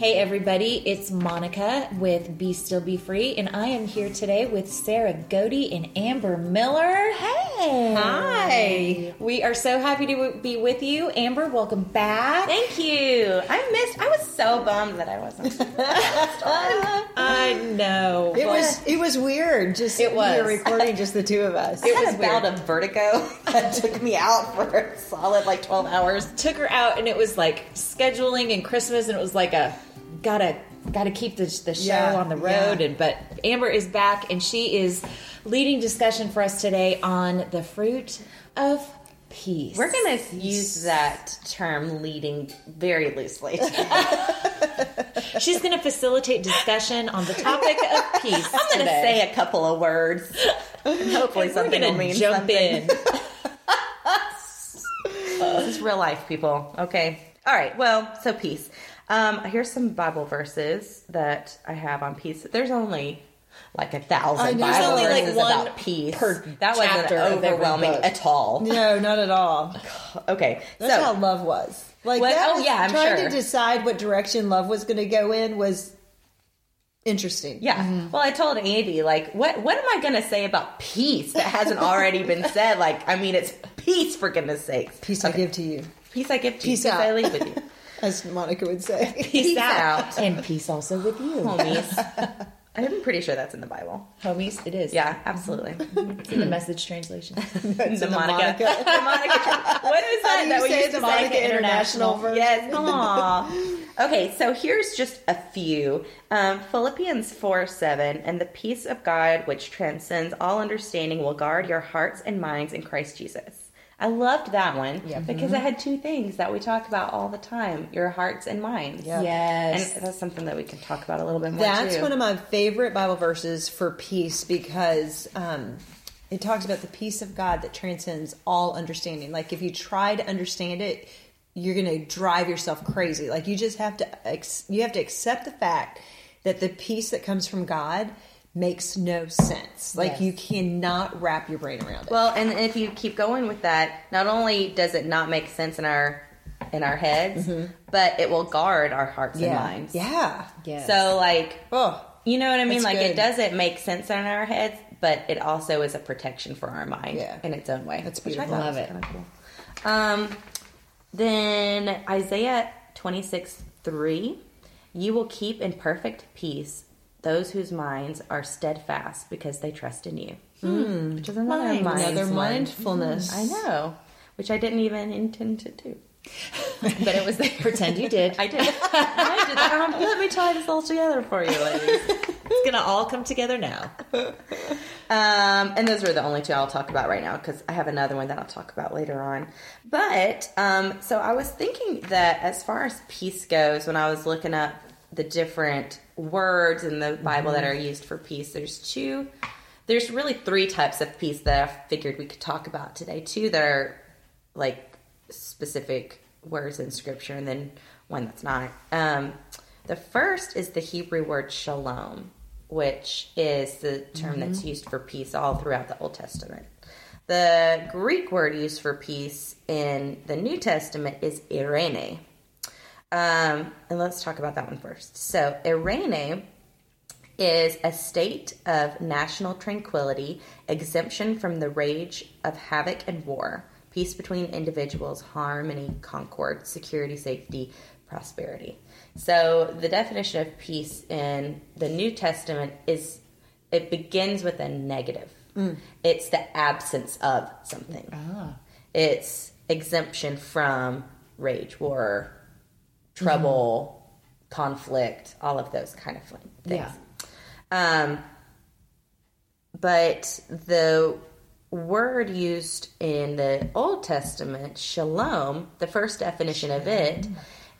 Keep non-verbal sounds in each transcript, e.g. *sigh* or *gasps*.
Hey everybody, it's Monica with Be Still Be Free, and I am here today with Sarah Godey and Amber Miller. Hey! Hi. We are so happy to be with you. Amber, welcome back. Thank you. I missed. I was so bummed that I wasn't. *laughs* I know. It was it was weird. Just It was. we were recording just the two of us. I had was a bout of vertigo *laughs* that took me out for a solid like twelve hours. Took her out, and it was like scheduling and Christmas, and it was like a gotta gotta keep the, the show Yeah, on the road. yeah. And but Amber is back, and she is leading discussion for us today on the fruit of peace. We're gonna use that term "leading" very loosely. *laughs* She's going to facilitate discussion on the topic of peace. I'm gonna today. say a couple of words. And hopefully, We're something going will mean jump something. in. *laughs* This is real life, people. Okay. All right. Well, so peace. Um, here's some Bible verses that I have on peace. There's only like a thousand I. There's Bible only, like, verses one about peace. per that wasn't chapter of every overwhelming book. at all. no, not at all. *laughs* Okay. That's so how love was. Like that Oh, was- yeah, I'm trying sure. to decide what direction love was going to go in was interesting. Yeah. Well, I told Andy, like, what what am I going to say about peace that hasn't already been *laughs* said? Like, I mean, it's peace for goodness sakes. Peace I give to you, Peace I give to Peace you. out. I leave with you. *laughs* as Monica would say. Peace, out. out. And peace also with you. Homies. *laughs* I'm pretty sure that's in the Bible. Homies, it is. Yeah, absolutely. It's in the message translation. *laughs* It's the the Monica. Monica. *laughs* the Monica. What is that? How that you we say it? the say? Monica International version? Yes. Aw. Okay, so here's just a few. Um, Philippians 4 7, and the peace of God, which transcends all understanding, will guard your hearts and minds in Christ Jesus. I loved that one because it had two things that we talk about all the time your hearts and minds. Yeah. Yes. And that's something that we can talk about a little bit more That's too. one of my favorite Bible verses for peace because um, it talks about the peace of God that transcends all understanding. Like if you try to understand it, you're going to drive yourself crazy. Like you just have to ex- you have to accept the fact that the peace that comes from God makes no sense. Like Yes. you cannot wrap your brain around it. Well, and if you keep going with that, not only does it not make sense in our in our heads, but it will guard our hearts and minds. Yeah. Yes. So like Oh, you know what I mean? Like good. it doesn't make sense in our heads, but it also is a protection for our mind Yeah. in its own way. That's which I beautiful. Love it. kinda cool. Um then Isaiah twenty six three, you will keep in perfect peace those whose minds are steadfast because they trust in you. Which is another minds another one. mindfulness. I know, which I didn't even intend to do, *laughs* but it was there. Pretend you did. I did. *laughs* I did. Um, let me tie this all together for you, ladies. It's going to all come together now. Um, and those are the only two I'll talk about right now because I have another one that I'll talk about later on. But um, so I was thinking that as far as peace goes, when I was looking up the different words in the Bible that are used for peace, there's two. There's really three types of peace that I figured we could talk about today. Two that are like specific words in Scripture, and then one that's not. Um, the first is the Hebrew word shalom, which is the term that's used for peace all throughout the Old Testament. The Greek word used for peace in the New Testament is irene. Um, and let's talk about that one first. So, irene is a state of national tranquility, exemption from the rage of havoc and war, peace between individuals, harmony, concord, security, safety, prosperity. So the definition of peace in the New Testament is it begins with a negative. It's the absence of something. It's exemption from rage, war, trouble, conflict, all of those kind of things. Yeah. Um, but the word used in the Old Testament, shalom, the first definition of it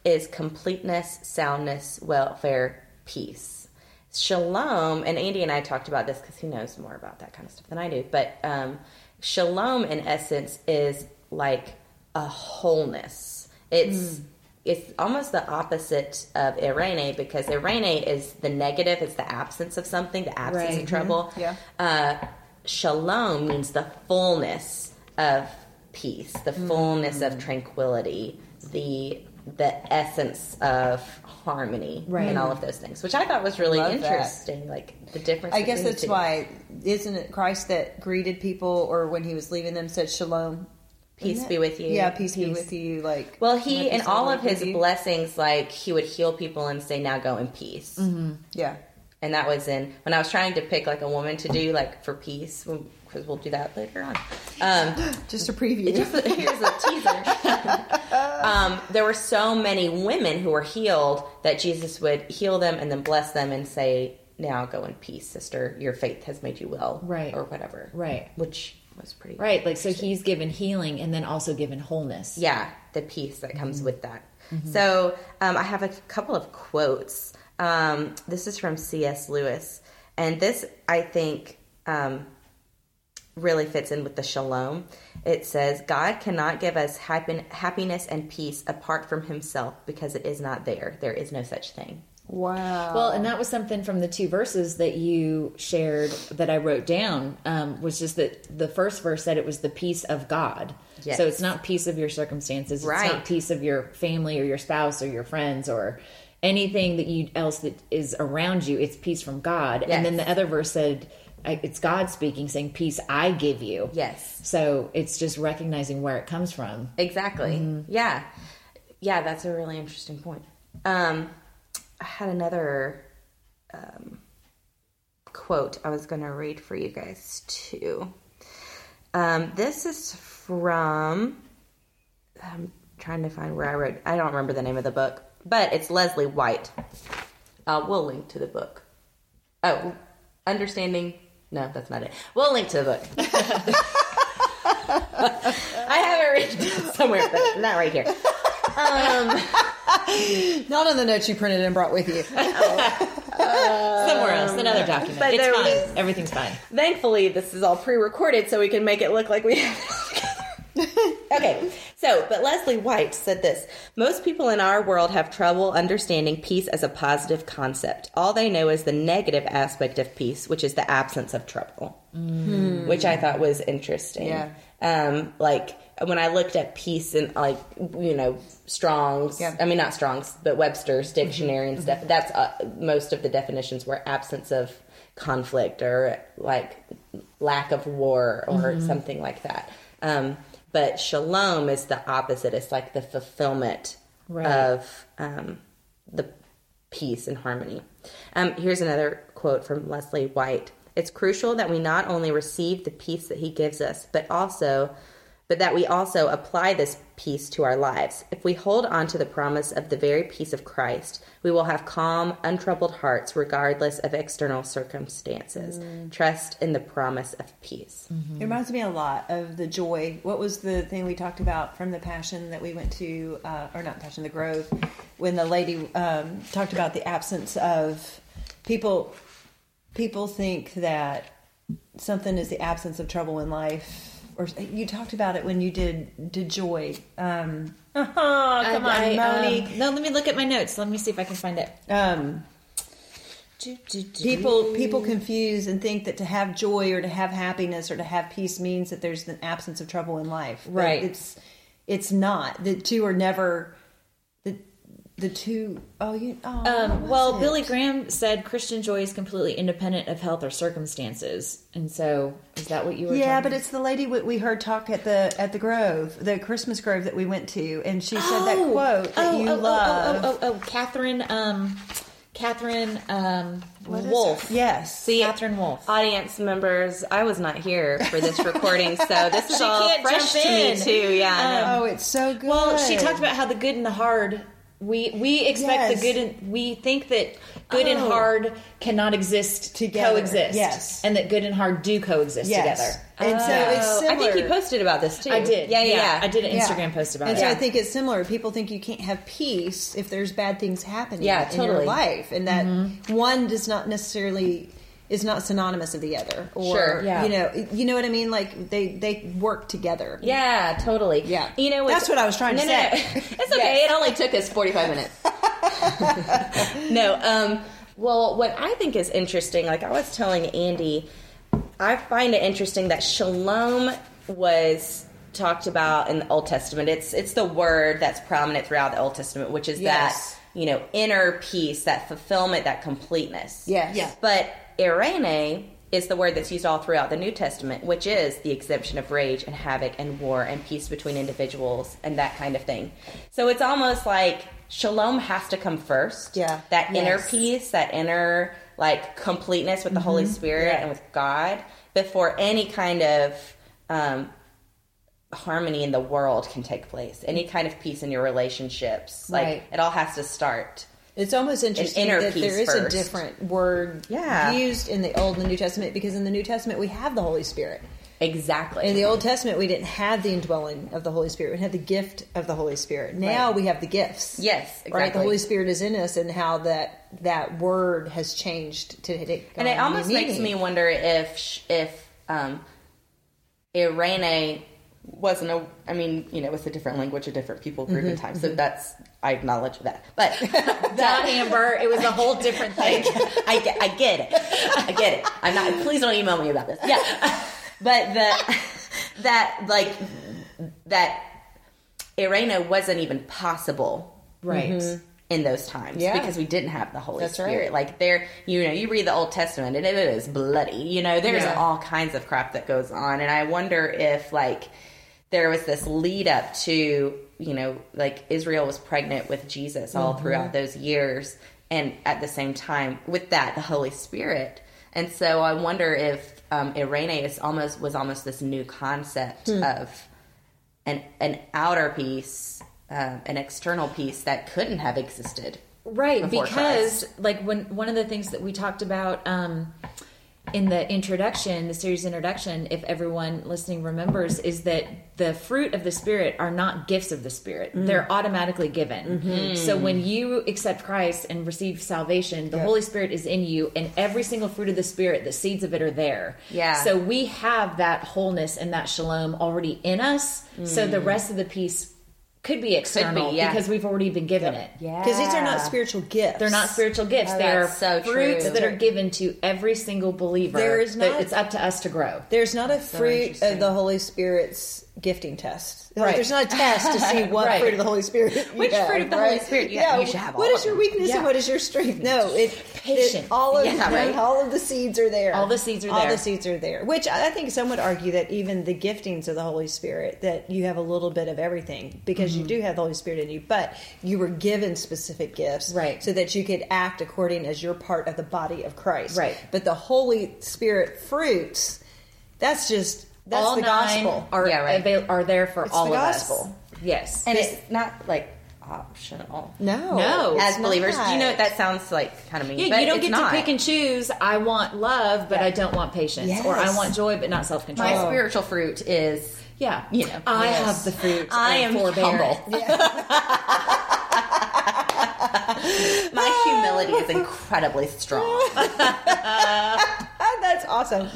is completeness, soundness, welfare, peace. Shalom, and Andy and I talked about this because he knows more about that kind of stuff than I do. But um, shalom, in essence, is like a wholeness. It's it's almost the opposite of irene because irene is the negative, it's the absence of something, the absence Right. of trouble. Yeah. Uh, shalom means the fullness of peace, the fullness of tranquility, the the essence of harmony Right. and all of those things, which I thought was really Love that. interesting. Like the difference. I guess that's why isn't it Christ that greeted people or when he was leaving them said shalom. Peace be with you. Yeah, peace, be with you. Like Well, he peace in all of his blessings, like he would heal people and say, "Now go in peace." Yeah. And that was in when I was trying to pick like a woman to do like for peace because we'll do that later on. Um, *gasps* Just a preview. *laughs* just a, here's a teaser. *laughs* um, there were so many women who were healed that Jesus would heal them and then bless them and say, "Now go in peace, sister. Your faith has made you well." Right. or whatever. Right. Which was pretty Right. Like, so he's given healing and then also given wholeness. yeah the peace that comes Mm-hmm. with that so um, i have a couple of quotes um, this is from cs lewis and this i think um, really fits in with the shalom it says god cannot give us happin- happiness and peace apart from himself because it is not there there is no such thing Wow. Well, and that was something from the two verses that you shared that I wrote down. Um, was just that the first verse said it was the peace of God. Yes. So it's not peace of your circumstances. It's Right. not peace of your family or your spouse or your friends or anything that you else that is around you. It's peace from God. Yes. And then the other verse said it's God speaking, saying, "Peace I give you." yes So it's just recognizing where it comes from. Exactly. Mm-hmm. Yeah. Yeah, that's a really interesting point. Um, I had another um, quote I was going to read for you guys too. Um, this is from. I'm trying to find where I wrote. I don't remember the name of the book, but it's Leslie White. Uh, we'll link to the book. Oh, understanding. No, that's not it. We'll link to the book. *laughs* I have it written somewhere, but not right here. *laughs* Not on the notes you printed and brought with you. *laughs* Somewhere else, another document. but It's fine. was- Everything's fine. Thankfully, this is all pre-recorded, so we can make it look like we have together. *laughs* okay, so but Leslie White said this: most people in our world have trouble understanding peace as a positive concept. All they know is the negative aspect of peace, which is the absence of trouble, which I thought was interesting. Yeah. Um, like when I looked at peace and like you know Strong's, Yeah. I mean not Strong's, but Webster's dictionary and stuff. That's uh, most of the definitions were absence of conflict or like lack of war or something like that. Um, but shalom is the opposite. It's like the fulfillment Right. of um, the peace and harmony. Um, here's another quote from Leslie White. It's crucial that we not only receive the peace that he gives us, but also but that we also apply this peace to our lives. If we hold on to the promise of the very peace of Christ, we will have calm, untroubled hearts regardless of external circumstances. Trust in the promise of peace. It reminds me a lot of the joy. What was the thing we talked about from the Passion that we went to, uh, or not Passion, the Grove, when the lady um, talked about the absence of people. People think that something is the absence of trouble in life, or you talked about it when you did did joy. Um, *laughs* oh, come on, I, Moni. um, no, let me look at my notes. Let me see if I can find it. Um, people people confuse and think that to have joy or to have happiness or to have peace means that there's an absence of trouble in life But Right. it's it's not the two are never the two oh you oh, what Um, well, it? Billy Graham said Christian joy is completely independent of health or circumstances, and so is that what you were? yeah but it's the lady we we heard talk at the at the grove the christmas grove that we went to and she said that Oh, quote that oh, you oh, love Oh, oh, oh, oh, Katherine, um, Katherine um, What is Wolf. yes See, Katherine Wolf. Audience members, I was not here for this *laughs* recording, so this is She all can't fresh jump to me too. Yeah, I know. oh it's so good Well, she talked about how the good and the hard. We we expect Yes. the good and we think that good and Oh. hard cannot exist Together, coexist. yes. and that good and hard do coexist yes together. and so it's Oh, similar. I think you posted about this too. I did. Yeah, yeah, yeah. I did an Yeah. Instagram post about and it. And so I think it's similar. People think you can't have peace if there's bad things happening Yeah, in your totally. life, and that Mm-hmm. one does not necessarily is not synonymous of the other. Or Sure, yeah. you know, you know what I mean. Like they they work together. Yeah, totally. Yeah. You know, That's what I was trying to no, no, say. no. *laughs* It's okay. It only took us 45 minutes. *laughs* no, um, well, what I think is interesting, like I was telling Andy, I find it interesting that shalom was talked about in the Old Testament. It's it's the word that's prominent throughout the Old Testament, which is Yes. that you know inner peace, that fulfillment, that completeness. Yes. Yeah. But irene is the word that's used all throughout the New Testament, which is the exemption of rage and havoc and war and peace between individuals and that kind of thing. So it's almost like shalom has to come first. Yeah. That inner peace, that inner like completeness with the Holy Spirit Yeah. and with God before any kind of um, harmony in the world can take place. Any kind of peace in your relationships. Like Right. it all has to start. It's almost interesting that there is a different word Yeah. used in the Old and the New Testament because in the New Testament we have the Holy Spirit. Exactly. In the Old Testament we didn't have the indwelling of the Holy Spirit. We had the gift of the Holy Spirit. Now Right. we have the gifts. Yes, Right. The. Holy Spirit is in us and how that that word has changed to take and it almost new makes me wonder if if um, Irene wasn't a. I mean, you know, it's a different language, a different people group Mm-hmm, and time. So that's I acknowledge that. But *laughs* *laughs* Not Amber. It was a whole different thing. I get, I get it. I get it. I'm not. Please don't email me about this. Yeah, *laughs* but the that like that Irene wasn't even possible Right. Mm-hmm. in those times Yeah. because we didn't have the Holy That's Spirit. right. Like there, you know, you read the Old Testament and it is bloody. You know, there's Yeah. all kinds of crap that goes on, and I wonder if like there was this lead up to you know like Israel was pregnant with Jesus all Mm-hmm. throughout those years, and at the same time with that the Holy Spirit. And so I wonder if um, Irene is almost was almost this new concept Hmm. of an an outer piece, um, an external piece that couldn't have existed. Right, because Christ. like when one of the things that we talked about um, in the introduction, the series introduction, if everyone listening remembers, is that the fruit of the spirit are not gifts of the spirit; Mm. they're automatically given. Mm-hmm. So when you accept Christ and receive salvation, the Holy Spirit is in you, and every single fruit of the spirit, the seeds of it are there. Yeah. So we have that wholeness and that shalom already in us. So the rest of the peace could be external Mm. yeah. because we've already been given it. Yeah, Because these are not spiritual gifts. They're not spiritual gifts. Oh, They're so fruits true. that are given to every single believer. There is not- it's up to us to grow. There's not a fruit interesting. of the Holy Spirit's gifting test. Like, Right. There's not a test to see *laughs* what Right. fruit of the Holy Spirit. you Which have, fruit of the right? Holy Spirit you have? You should have What is your weakness Yeah. and what is your strength? No, it, Patient. it all of Yeah, right. all of the seeds are there. All the seeds are All there. All the seeds are there. Which I I think some would argue that even the giftings of the Holy Spirit that you have a little bit of everything because Mm-hmm. you do have the Holy Spirit in you, but you were given specific gifts, Right. So that you could act according as you're part of the body of Christ, Right. But the Holy Spirit fruits, that's just that's all the nine gospel. are Yeah, right. avail- are there for It's all the of gospel. us. Yes, and it's not like optional. No, No. As believers, not. you know what that sounds like kind of mean. yeah, but you don't it's get not. to pick and choose. I want love, but Yeah. I don't want patience, or I want joy, but not self control. My spiritual fruit is yeah, you know, I yes. have the fruit. I of am forbearance. humble. *laughs* My humility is incredibly strong. *laughs* Awesome.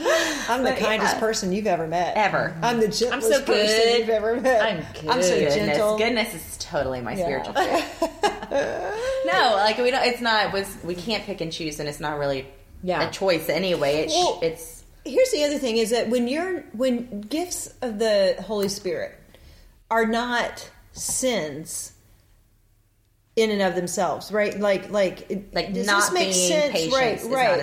I'm the But, kindest yeah. person you've ever met. Ever. I'm the gentlest so person you've ever met. I'm I'm so good. Goodness, gentle. goodness is totally my Yeah. spiritual *laughs* no, like we don't. It's not. Was we can't pick and choose, and it's not really Yeah. a choice anyway. It's Well- it's Here's the other thing: is that when you're when gifts of the Holy Spirit are not sins in and of themselves, right? Like like like does not this make being sense? patient right? is right.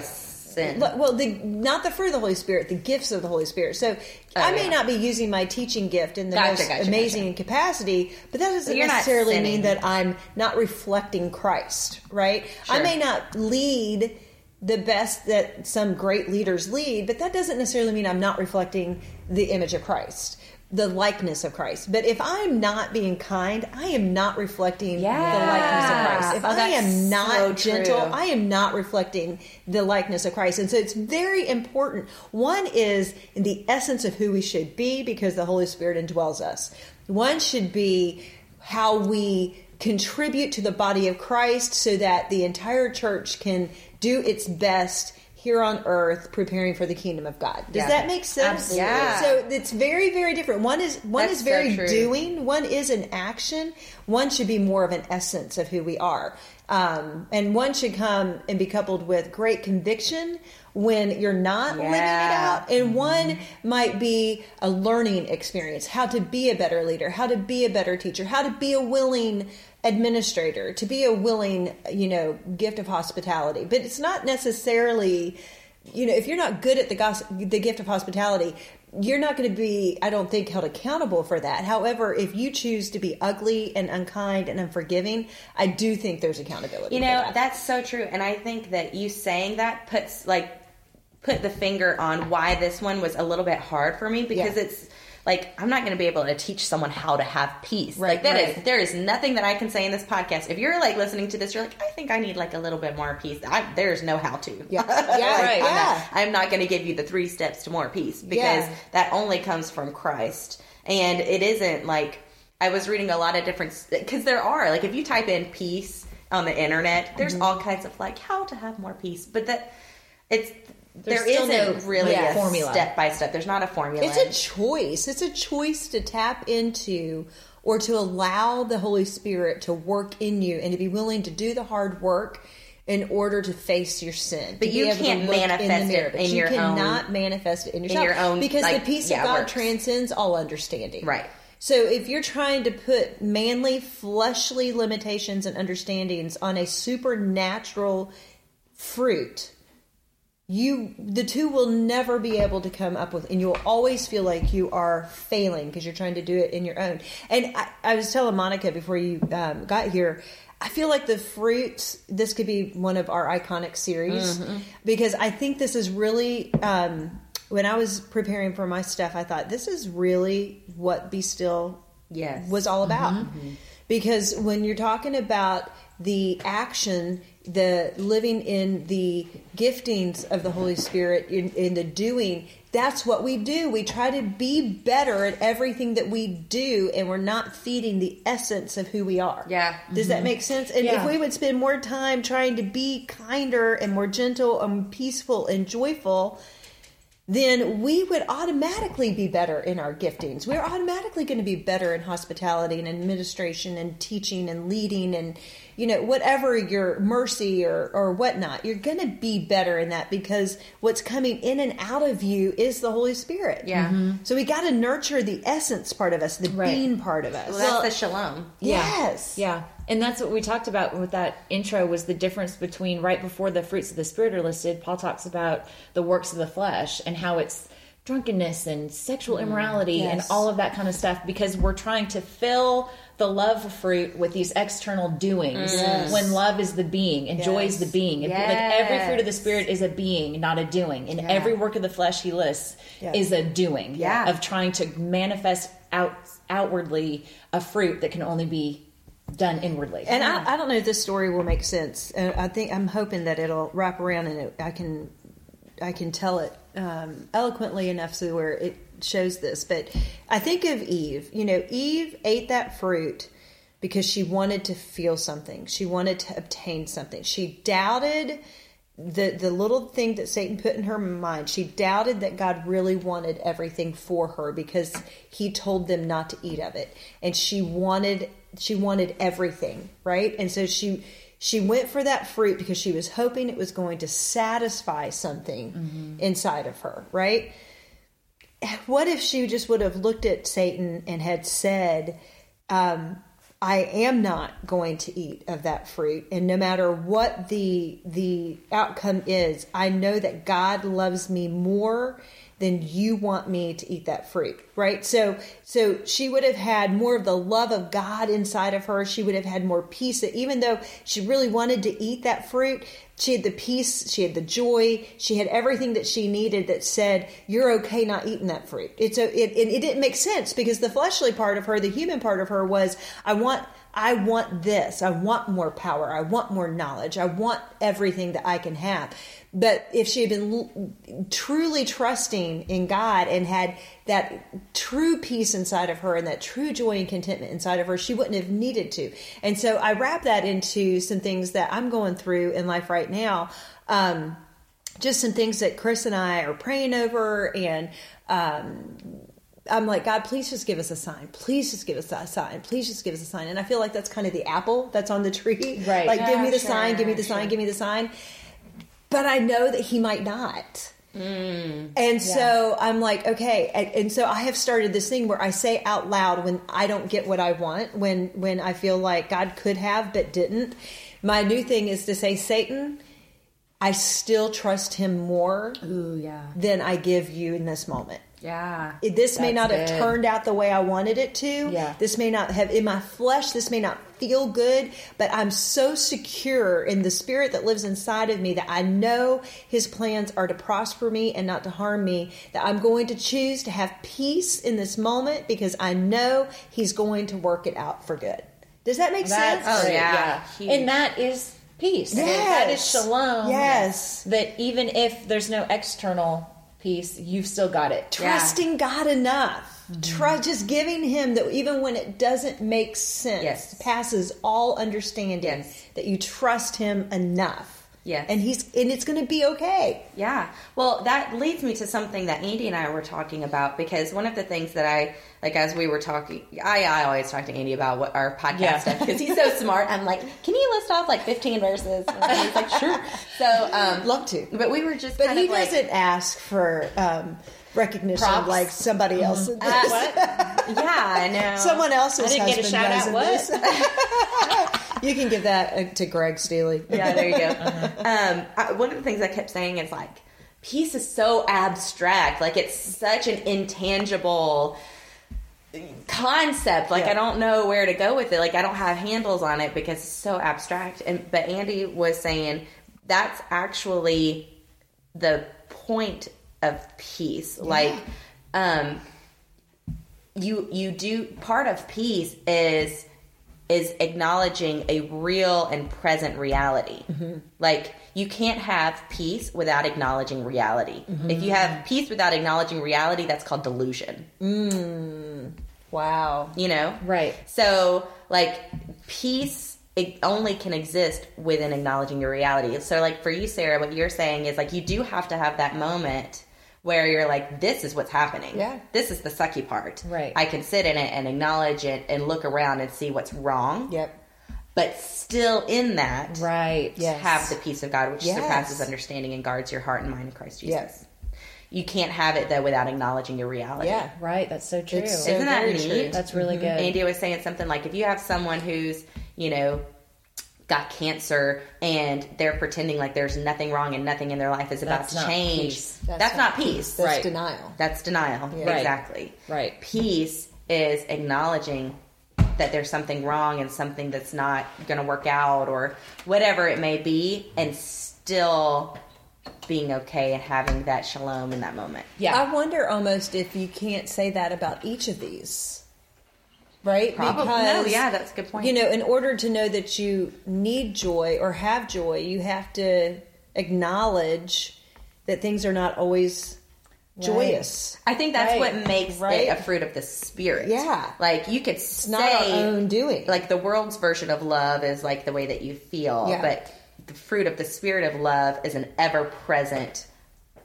Sin. Well, the not the fruit of the Holy Spirit, the gifts of the Holy Spirit. So I may Oh, yeah. not be using my teaching gift in the Gotcha, most gotcha, amazing gotcha. capacity, but that doesn't necessarily mean that I'm not reflecting Christ, right? I may not lead the best that some great leaders lead, but that doesn't necessarily mean I'm not reflecting the image of Christ. The likeness of Christ. But if I'm not being kind, I am not reflecting the likeness of Christ. If Oh, I am not so gentle, true. I am not reflecting the likeness of Christ. And so it's very important. One is in the essence of who we should be because the Holy Spirit indwells us. One should be how we contribute to the body of Christ so that the entire church can do its best here on earth preparing for the kingdom of God. Does Yeah. that make sense? Absolutely. Yeah. So it's very very different. One is one That's is very true. doing, one is an action, one should be more of an essence of who we are. Um, and one should come and be coupled with great conviction when you're not living it out. And one might be a learning experience, how to be a better leader, how to be a better teacher, how to be a willing administrator, to be a willing, you know, gift of hospitality. But it's not necessarily, you know, if you're not good at the gos- the gift of hospitality, you're not going to be, I don't think, held accountable for that. However, if you choose to be ugly and unkind and unforgiving, I do think there's accountability. You know, that. that's so true. And I think that you saying that puts like put the finger on why this one was a little bit hard for me because Yeah. it's like I'm not going to be able to teach someone how to have peace. Right, like that is right. there is nothing that I can say in this podcast. If you're like listening to this, you're like, I think I need like a little bit more peace. I, there's no how to. Yeah. *laughs* Yeah, Like, I'm yeah. not, I'm not going to give you the three steps to more peace because Yeah. that only comes from Christ, and it isn't like I was reading a lot of different because there are like if you type in peace on the internet, there's Mm-hmm. all kinds of like how to have more peace, but that it's There's there no, really a formula. step by step. There's not a formula. It's a choice. It's a choice to tap into or to allow the Holy Spirit to work in you and to be willing to do the hard work in order to face your sin. But you can't manifest mirror. it in you your own- cannot manifest it in yourself your own, because like, the peace yeah, of God works. transcends all understanding. Right. So if you're trying to put manly, fleshly limitations and understandings on a supernatural fruit, you the two will never be able to come up with and you'll always feel like you are failing because you're trying to do it in your own and i, I was telling monica before you um, got here i feel like the fruits this could be one of our iconic series because i think this is really um, when i was preparing for my stuff i thought this is really what be still Yes. was all about. Because when you're talking about the action, the living in the giftings of the Holy Spirit, in, in the doing, that's what we do. We try to be better at everything that we do, and we're not feeding the essence of who we are. Yeah. Does that mm-hmm. make sense? And Yeah. if we would spend more time trying to be kinder and more gentle and peaceful and joyful, then we would automatically be better in our giftings. We're automatically going to be better in hospitality and administration and teaching and leading and you know whatever your mercy or or whatnot. You're going to be better in that because what's coming in and out of you is the Holy Spirit. Yeah. Mm-hmm. So we got to nurture the essence part of us, the Right. being part of us. Well, that's Well- the shalom. Yeah. Yes. Yeah. And that's what we talked about with that intro was the difference between right before the fruits of the spirit are listed, Paul talks about the works of the flesh and how it's drunkenness and sexual mm-hmm. immorality and yes. all of that kind of stuff because we're trying to fill the love fruit with these external doings mm. when love is the being and joy is the being. And Like every fruit of the spirit is a being, not a doing. And every work of the flesh he lists Yeah. is a doing Yeah. of trying to manifest out outwardly a fruit that can only be done inwardly. And I, I don't know if this story will make sense. Uh, I think I'm hoping that it'll wrap around and it, I can I can tell it um, eloquently enough so where it shows this. But I think of Eve. You know, Eve ate that fruit because she wanted to feel something. She wanted to obtain something. She doubted the the little thing that Satan put in her mind. She doubted that God really wanted everything for her because he told them not to eat of it. And she wanted she wanted everything, right? And so she she went for that fruit because she was hoping it was going to satisfy something inside of her, right? What if she just would have looked at Satan and had said, um, I am not going to eat of that fruit, and no matter what the the outcome is, I know that God loves me more than you want me to eat that fruit, right? So so she would have had more of the love of God inside of her. She would have had more peace. That even though she really wanted to eat that fruit, she had the peace, she had the joy, she had everything that she needed that said, "You're okay not eating that fruit." It's a it, it, it didn't make sense because the fleshly part of her, the human part of her, was, "I want." I want this. I want more power. I want more knowledge. I want everything that I can have. But if she had been l- truly trusting in God and had that true peace inside of her and that true joy and contentment inside of her, she wouldn't have needed to. And so I wrap that into some things that I'm going through in life right now. Um, just some things that Chris and I are praying over and um, I'm like, God, please just give us a sign. Please just give us a sign. Please just give us a sign. And I feel like that's kind of the apple that's on the tree. *laughs* Right. Like, give me the sure, sign, give me the sign, give me the sign. but I know that he might not. Mm. And so I'm like, okay, and, and so I have started this thing where I say out loud when I don't get what I want, when when I feel like God could have but didn't. My new thing is to say, Satan, I still trust him more Ooh, yeah. than I give you in this moment. Yeah. It- This may That's not have good. turned out the way I wanted it to. Yeah. This may not have in my flesh. This may not feel good, but I'm so secure in the spirit that lives inside of me that I know His plans are to prosper me and not to harm me. That I'm going to choose to have peace in this moment because I know He's going to work it out for good. Does that make That's sense? Oh, great, yeah. And that is peace. Yes. That is shalom. Yes. That even if there's no external peace, you've still got it. trusting God enough. Mm-hmm. Trust, just giving Him that even when it doesn't make sense, Yes. passes all understanding. Yes. That you trust Him enough. Yes. and He's and it's going to be okay. Yeah. Well, that leads me to something that Andy and I were talking about because one of the things that I like as we were talking, I, I always talk to Andy about what our podcast Yeah. stuff because he's so *laughs* smart. I'm like, can you list off like 15 verses? And he's like, *laughs* sure. So, um, Love to, but we were just, but He like, doesn't ask for um, recognition Props. like somebody else. Uh, what? yeah, I know. *laughs* Someone else's I didn't get a shout out. What? You can give that uh, to Greg Steely. Yeah, there you go. *laughs* Um, I, one of the things I kept saying is like, peace is so abstract. Like, it's such an intangible concept. Like, Yeah. I don't know where to go with it. Like, I don't have handles on it because it's so abstract. And but Andy was saying that's actually the point of peace. Like, um, you you do part of peace is is acknowledging a real and present reality. Mm-hmm. Like you can't have peace without acknowledging reality. Mm-hmm. If you have peace without acknowledging reality, that's called delusion. Mm. Wow. You know? Right. So, like, peace it only can exist within acknowledging your reality. So, like, for you, Sarah, what you're saying is like you do have to have that moment where you're like, this is what's happening. Yeah. This is the sucky part. Right. I can sit in it and acknowledge it and look around and see what's wrong. Yep. But still in that, Right. Yes. have the peace of God, which Yes. surpasses understanding and guards your heart and mind in Christ Jesus. Yes. You can't have it though without acknowledging your reality. Yeah. Right. That's so true. It's so Isn't that neat? true. That's really mm-hmm. good. Andy was saying something like if you have someone who's, you know, got cancer and they're pretending like there's nothing wrong and nothing in their life is about That's to change. peace. That's, not peace. That's Right. denial. That's denial. Yeah. Exactly. Right. Peace is acknowledging that there's something wrong and something that's not going to work out or whatever it may be and still being okay and having that shalom in that moment. Yeah. I wonder almost if you can't say that about each of these. Right? Probably. No, yeah, that's a good point. You know, in order to know that you need joy or have joy, you have to acknowledge that things are not always joyous. I think that's Right. what makes Right. it a fruit of the spirit. Yeah. Like you could It's say not our own doing. like the world's version of love is like the way that you feel, Yeah. but the fruit of the spirit of love is an ever present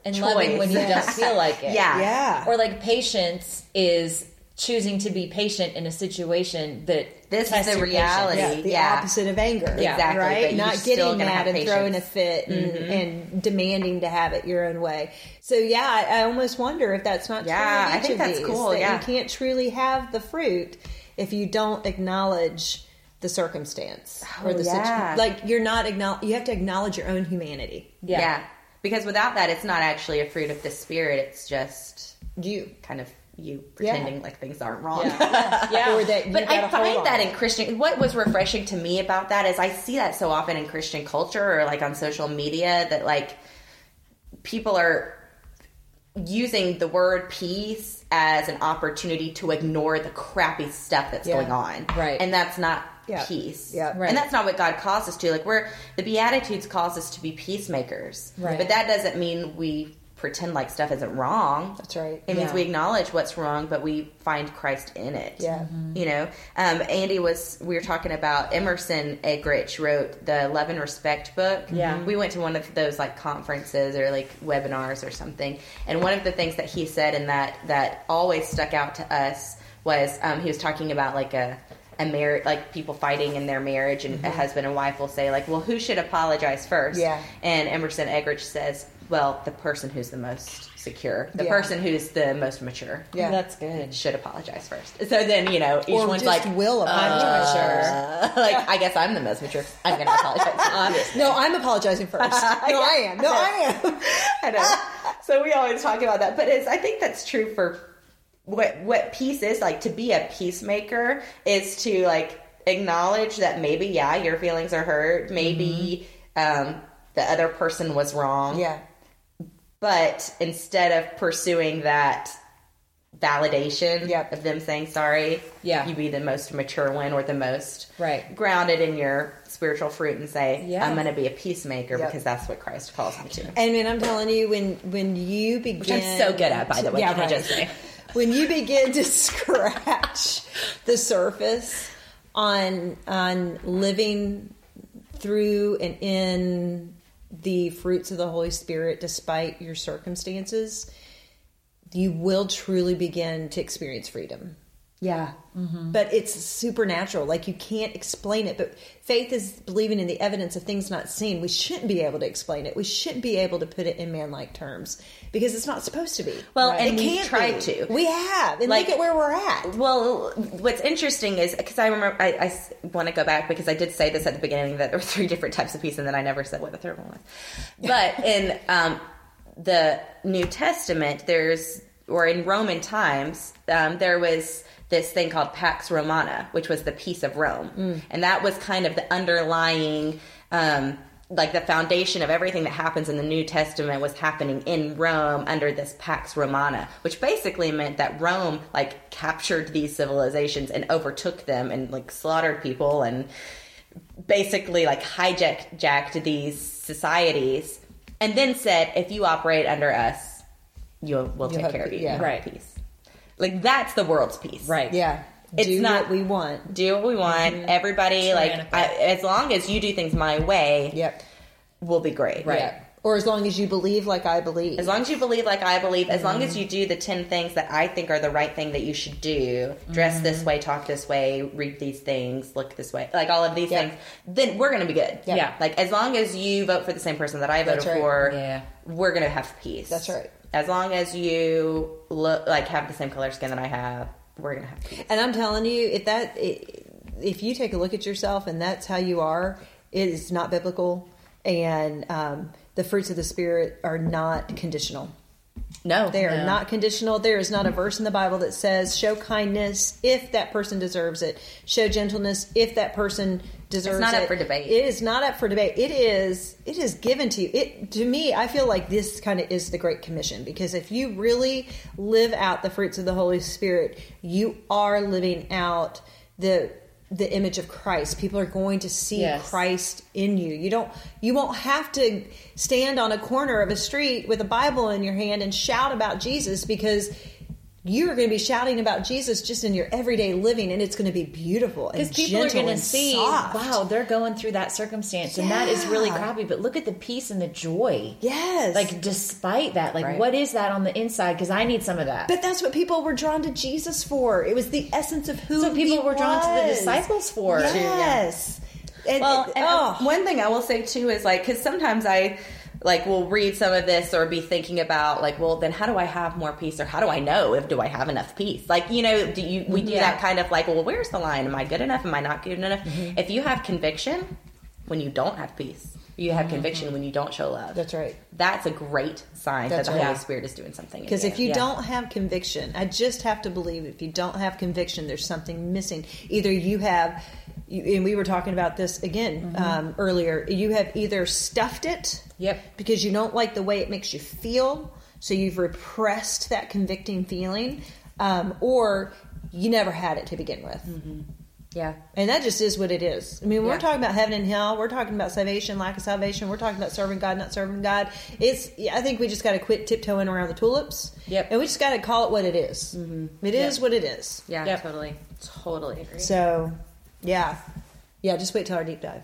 and choice. loving when you don't feel like it. *laughs* Yeah. yeah. Or like patience is choosing to be patient in a situation that This is tests the reality. yeah, the yeah. opposite of anger. Yeah. Exactly, Right? you're Not getting mad have and throwing a patience. Mm-hmm. fit and, and demanding to have it your own way. So yeah, I, I almost wonder if that's not Yeah, true. of I think of that's these, cool, That yeah. you can't truly have the fruit if you don't acknowledge the circumstance or Oh, the yeah. situ- like you're not acknowledge. You have to acknowledge your own humanity. yeah. Yeah. Because without that it's not actually a fruit of the spirit, it's just You. kind of you pretending like things aren't wrong. Yeah. *laughs* Or that But I find that in Christian, what was refreshing to me about that is I see that so often in Christian culture or like on social media that like people are using the word peace as an opportunity to ignore the crappy stuff that's Yeah. going on. Right. And that's not Yeah. peace. Yeah. Right. And that's not what God calls us to. Like we're the Beatitudes calls us to be peacemakers. Right. But that doesn't mean we pretend like stuff isn't wrong. That's right. It means we acknowledge what's wrong, but we find Christ in it. Yeah. You know, um, Andy was, we were talking about Emerson Eggerichs wrote the Love and Respect book. Yeah. We went to one of those like conferences or like webinars or something. And one of the things that he said in that, that always stuck out to us was um, he was talking about like a, a marriage, like people fighting in their marriage, and a husband and wife will say, like, well, who should apologize first? Yeah. And Emerson Eggerichs says, well, the person who's the most secure, the Yeah. person who's the most mature, Yeah. That's good. should apologize first. So then, you know, each Or one's just like, will apologize. uh, *laughs* like, I guess I'm the most mature. I'm going to apologize. *laughs* No, I'm apologizing first. *laughs* No, I am. No, I am. I know. So we always talk about that, but it's, I think that's true for what what peace is like. To be a peacemaker is to like acknowledge that maybe yeah, your feelings are hurt. Maybe um, the other person was wrong. Yeah. But instead of pursuing that validation Yep. of them saying sorry, Yeah. you be the most mature one or the most Right. grounded in your spiritual fruit and say, Yeah. I'm going to be a peacemaker Yep. because that's what Christ calls me to. And when I'm telling you, when when you begin, Which I'm so good at, by the way. Yeah, can I just say? *laughs* when you begin to *laughs* scratch the surface on on living through and in the fruits of the Holy Spirit despite your circumstances, you will truly begin to experience freedom. Yeah. But it's supernatural. Like you can't explain it. But faith is believing in the evidence of things not seen. We shouldn't be able to explain it. We shouldn't be able to put it in man like terms because it's not supposed to be. Well, Right. and can't tried be. to. We have. And Like- look at where we're at. Well, what's interesting is because I remember I, want to go back because I did say this at the beginning that there were three different types of peace, and then I never said what the third one was. But in um, the New Testament, there's or in Roman times, um, there was this thing called Pax Romana, which was the peace of Rome, and that was kind of the underlying. Um, like the foundation of everything that happens in the New Testament was happening in Rome under this Pax Romana, which basically meant that Rome like captured these civilizations and overtook them and like slaughtered people and basically like hijacked jacked these societies and then said if you operate under us you'll we'll take have care of you yeah. Right. peace like that's the world's peace Right. Yeah. It's Do not- what we want. do what we want everybody like I, as long as you do things my way Yep. we'll be great Right. Yeah. Or as long as you believe like I believe. As long as you believe like I believe, as long as mm-hmm. you do the 10 things that I think are the right thing that you should do, dress mm-hmm. this way, talk this way, read these things, look this way, like all of these Yeah. things, then we're going to be good. Yeah. Yeah. Like as long as you vote for the same person that I voted right. for, Yeah. we're going to have peace. That's right. As long as you look like have the same color skin that I have, we're to have. And I'm telling you, if that if you take a look at yourself and that's how you are, it is not biblical, and um, the fruits of the spirit are not conditional. No. They are No. not conditional. There is not a verse in the Bible that says show kindness if that person deserves it, show gentleness if that person deserves it. It's not it. up for debate. It is not up for debate. It is it is given to you. It to me, I feel like this kind of is the great commission because if you really live out the fruits of the Holy Spirit, you are living out the the image of Christ. People are going to see Yes. Christ in you. You don't you won't have to stand on a corner of a street with a Bible in your hand and shout about Jesus because you're going to be shouting about Jesus just in your everyday living and it's going to be beautiful and Because people are gentle going to and see, soft. wow, they're going through that circumstance, and that is really crappy. But look at the peace and the joy. Yes. Like, despite that, like, Right. what is that on the inside? Because I need some of that. But that's what people were drawn to Jesus for. It was the essence of who That's what people he were drawn to the disciples for. Yes. And, Well, and oh. one thing I will say too is like, because sometimes I like will read some of this or be thinking about like, well, then how do I have more peace, or how do I know if do I have enough peace? Like, you know, do you we do Yeah. that kind of like, well, where's the line? Am I good enough? Am I not good enough? Mm-hmm. If you have conviction when you don't have peace, you have conviction when you don't show love. That's right. That's a great sign That's that the right. Holy Spirit is doing something. Because if you Yeah. don't have conviction, I just have to believe if you don't have conviction, there's something missing. Either you have, you, and we were talking about this again um, earlier, you have either stuffed it Yep. because you don't like the way it makes you feel, so you've repressed that convicting feeling, um, or you never had it to begin with. Yeah. And that just is what it is. I mean, when Yeah. we're talking about heaven and hell, we're talking about salvation, lack of salvation. We're talking about serving God, not serving God. It's. I think we just got to quit tiptoeing around the tulips. Yep. And we just got to call it what it is. Mm-hmm. It is Yep. what it is. Yeah, Yep. totally, totally agree. So, yeah, yeah. Just wait till our deep dive.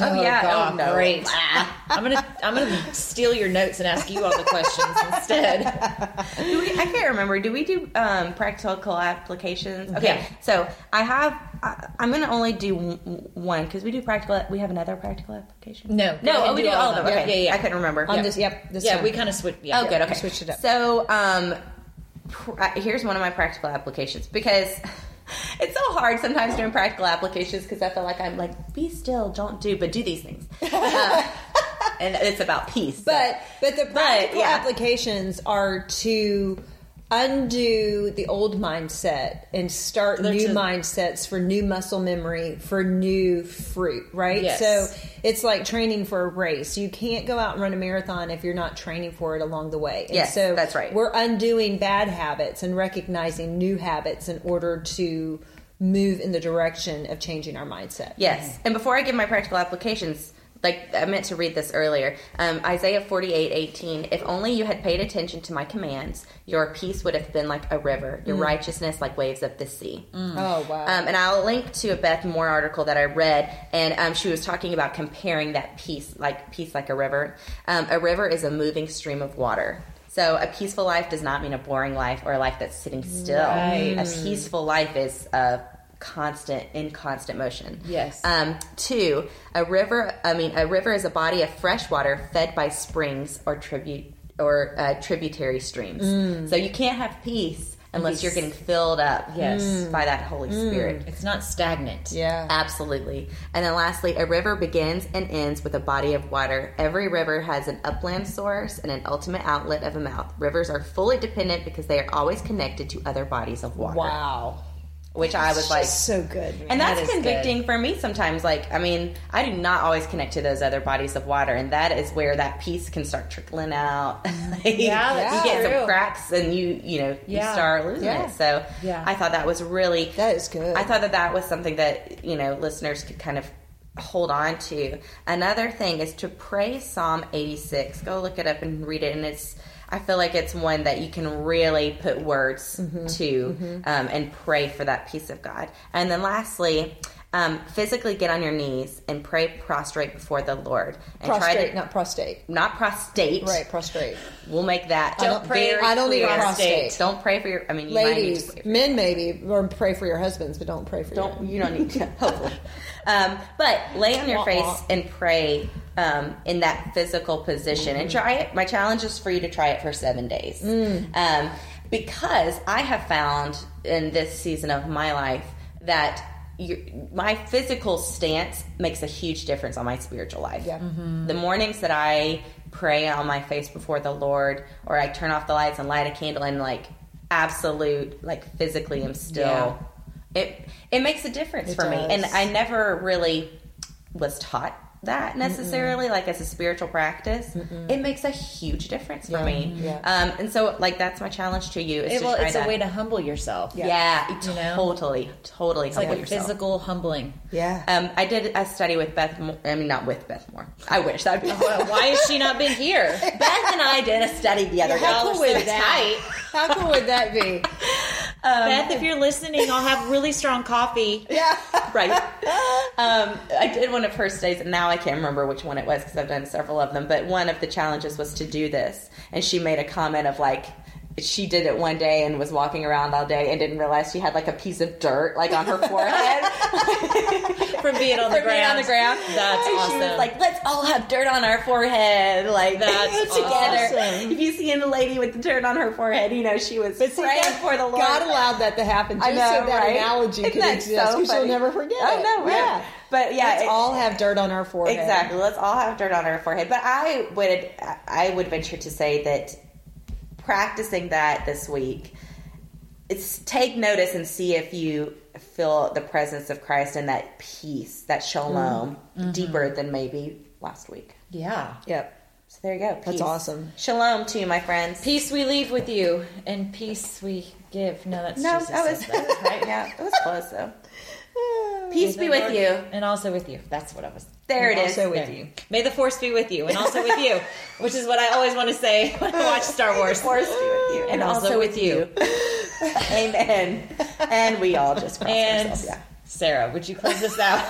Oh, yeah. God, oh, no. great. *laughs* I'm gonna I'm gonna steal your notes and ask you all the questions instead. *laughs* Do we, I can't remember. Do we do um, practical applications? Okay, Yeah. so I have. I, I'm going to only do one because we do practical. We have another practical application. No, no, oh, we do all all of them. Okay, Yeah, yeah. I couldn't remember. On this, yep. This Yeah, time. we kind of switch. Yeah, Oh, good. Okay, switched it up. So, um, pr- uh, here's one of my practical applications because *laughs* it's so hard sometimes doing practical applications because I feel like I'm like, be still, don't do, but do these things. *laughs* Uh, and it's about peace. so- But but the practical yeah. applications are to undo the old mindset and start They're new to- mindsets for new muscle memory for new fruit, right? Yes. So it's like training for a race. You can't go out and run a marathon if you're not training for it along the way. And Yes, so that's right. We're undoing bad habits and recognizing new habits in order to move in the direction of changing our mindset. Yes. And before I give my practical applications, like I meant to read this earlier, um, Isaiah forty-eight eighteen. If only you had paid attention to my commands, your peace would have been like a river, your righteousness like waves of the sea. Oh wow. Um, and I'll link to a Beth Moore article that I read, and um, she was talking about comparing that peace, like peace like a river. Um, a river is a moving stream of water. So a peaceful life does not mean a boring life or a life that's sitting still. Right. A peaceful life is a constant, in constant motion. Yes. Um, two, a river. I mean, a river is a body of fresh water fed by springs or tribute or uh, tributary streams. So you can't have peace unless you're getting filled up Yes. by that Holy Spirit. It's not stagnant. yeah. Absolutely. And then lastly, a river begins and ends with a body of water. Every river has an upland source and an ultimate outlet of a mouth. Rivers are fully dependent because they are always connected to other bodies of water. Wow. Which I was like, so good. man. and that's That is convicting for me sometimes. Like, I mean, I do not always connect to those other bodies of water, and that is where that peace can start trickling out. *laughs* Like, Yeah, that's you get true. some cracks, and you you know you start losing Yeah. it. So Yeah. I thought that was really That is good. I thought that that was something that you know listeners could kind of hold on to. Another thing is to pray Psalm 86. Go look it up and read it, and it's. I feel like it's one that you can really put words Mm-hmm. to um, and pray for that peace of God. And then lastly, um, physically get on your knees and pray prostrate before the Lord and prostrate, try to not prostate. not prostate. Right, prostrate. We'll make that. Don't pray- I don't need a prostate. Don't pray for your. I mean, you might need Ladies, men maybe, or pray for your husbands, but don't pray for your don't you don't need to hopefully *laughs* um, but lay on your face and pray um, in that physical position. And try it. My challenge is for you to try it for seven days. Um, because i have found in this season of my life that your, my physical stance makes a huge difference on my spiritual life. Yeah. the mornings that i pray on my face before the lord or i turn off the lights and light a candle and like absolute like physically am still Yeah. it it makes a difference It for me. and i never really was taught that necessarily like as a spiritual practice it makes a huge difference for Yeah. me Yeah. um, and so like that's my challenge to you is It- to well, it's that. a way to humble yourself. yeah, You know? totally totally It's like a yourself. physical humbling. Yeah. um, I did a study with Beth. Moore, I mean, not with Beth Moore. I wish that'd *laughs* be. Why has she not been here? *laughs* Beth and I did a study the other day. How cool would so that? How cool would that be? *laughs* Beth, if you're listening, I'll have really strong coffee. Yeah. right. Um, I did one of her studies, and now I can't remember which one it was because I've done several of them. But one of the challenges was to do this, and she made a comment of like. She did it one day and was walking around all day and didn't realize she had like a piece of dirt like on her forehead *laughs* From being on the from being ground. on the ground. That's and awesome. She was like, "Let's all have dirt on our forehead, like That's *laughs* together." awesome. If you see a lady with the dirt on her forehead, you know she was But see, praying that- for the Lord. God allowed that to happen just I know, so that right? analogy Isn't could exist. so shall funny? never forget I it. know, right? Yeah. But yeah, Let's it- all have dirt on our forehead. Exactly. Let's all have dirt on our forehead. But I would I would venture to say that practicing that this week, it's take notice and see if you feel the presence of Christ and that peace, that shalom, Mm-hmm. deeper than maybe last week. Yeah. Yep. So there you go. That's awesome. Shalom to you, my friends. Peace we leave with you, and peace we give. No, that's No, Jesus that was that, right? *laughs* yeah, it was close though. *sighs* Peace be with you. and also with you. That's what I was. There it And is. also with There. you. May the force be with you, and also with you, *laughs* which is what I always want to say *laughs* when I watch Star Wars. Force be with you, and, also, with you. *laughs* Amen. And we all just crossed And ourselves. Yeah. Sarah, would you close this out?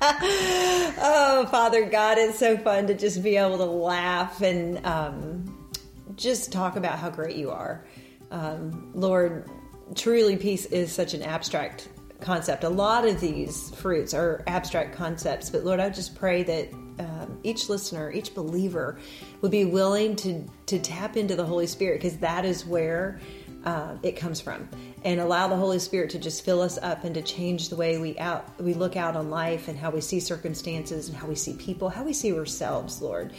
oh, Father God, it's so fun to just be able to laugh and um, just talk about how great you are. Um, Lord, truly, peace is such an abstract concept. A lot of these fruits are abstract concepts, but Lord, I just pray that um, each listener, each believer would be willing to, to tap into the Holy Spirit because that is where uh, it comes from and allow the Holy Spirit to just fill us up and to change the way we out we look out on life and how we see circumstances and how we see people, how we see ourselves, Lord.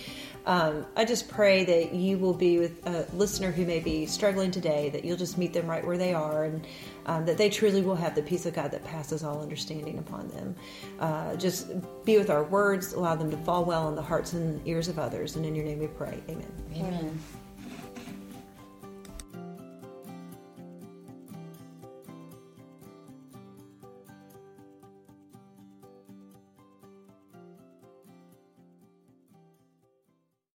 Um, I just pray that you will be with a listener who may be struggling today, that you'll just meet them right where they are, and um, that they truly will have the peace of God that passes all understanding upon them. Uh, just be with our words, allow them to fall well in the hearts and ears of others, and in your name we pray. Amen. Amen.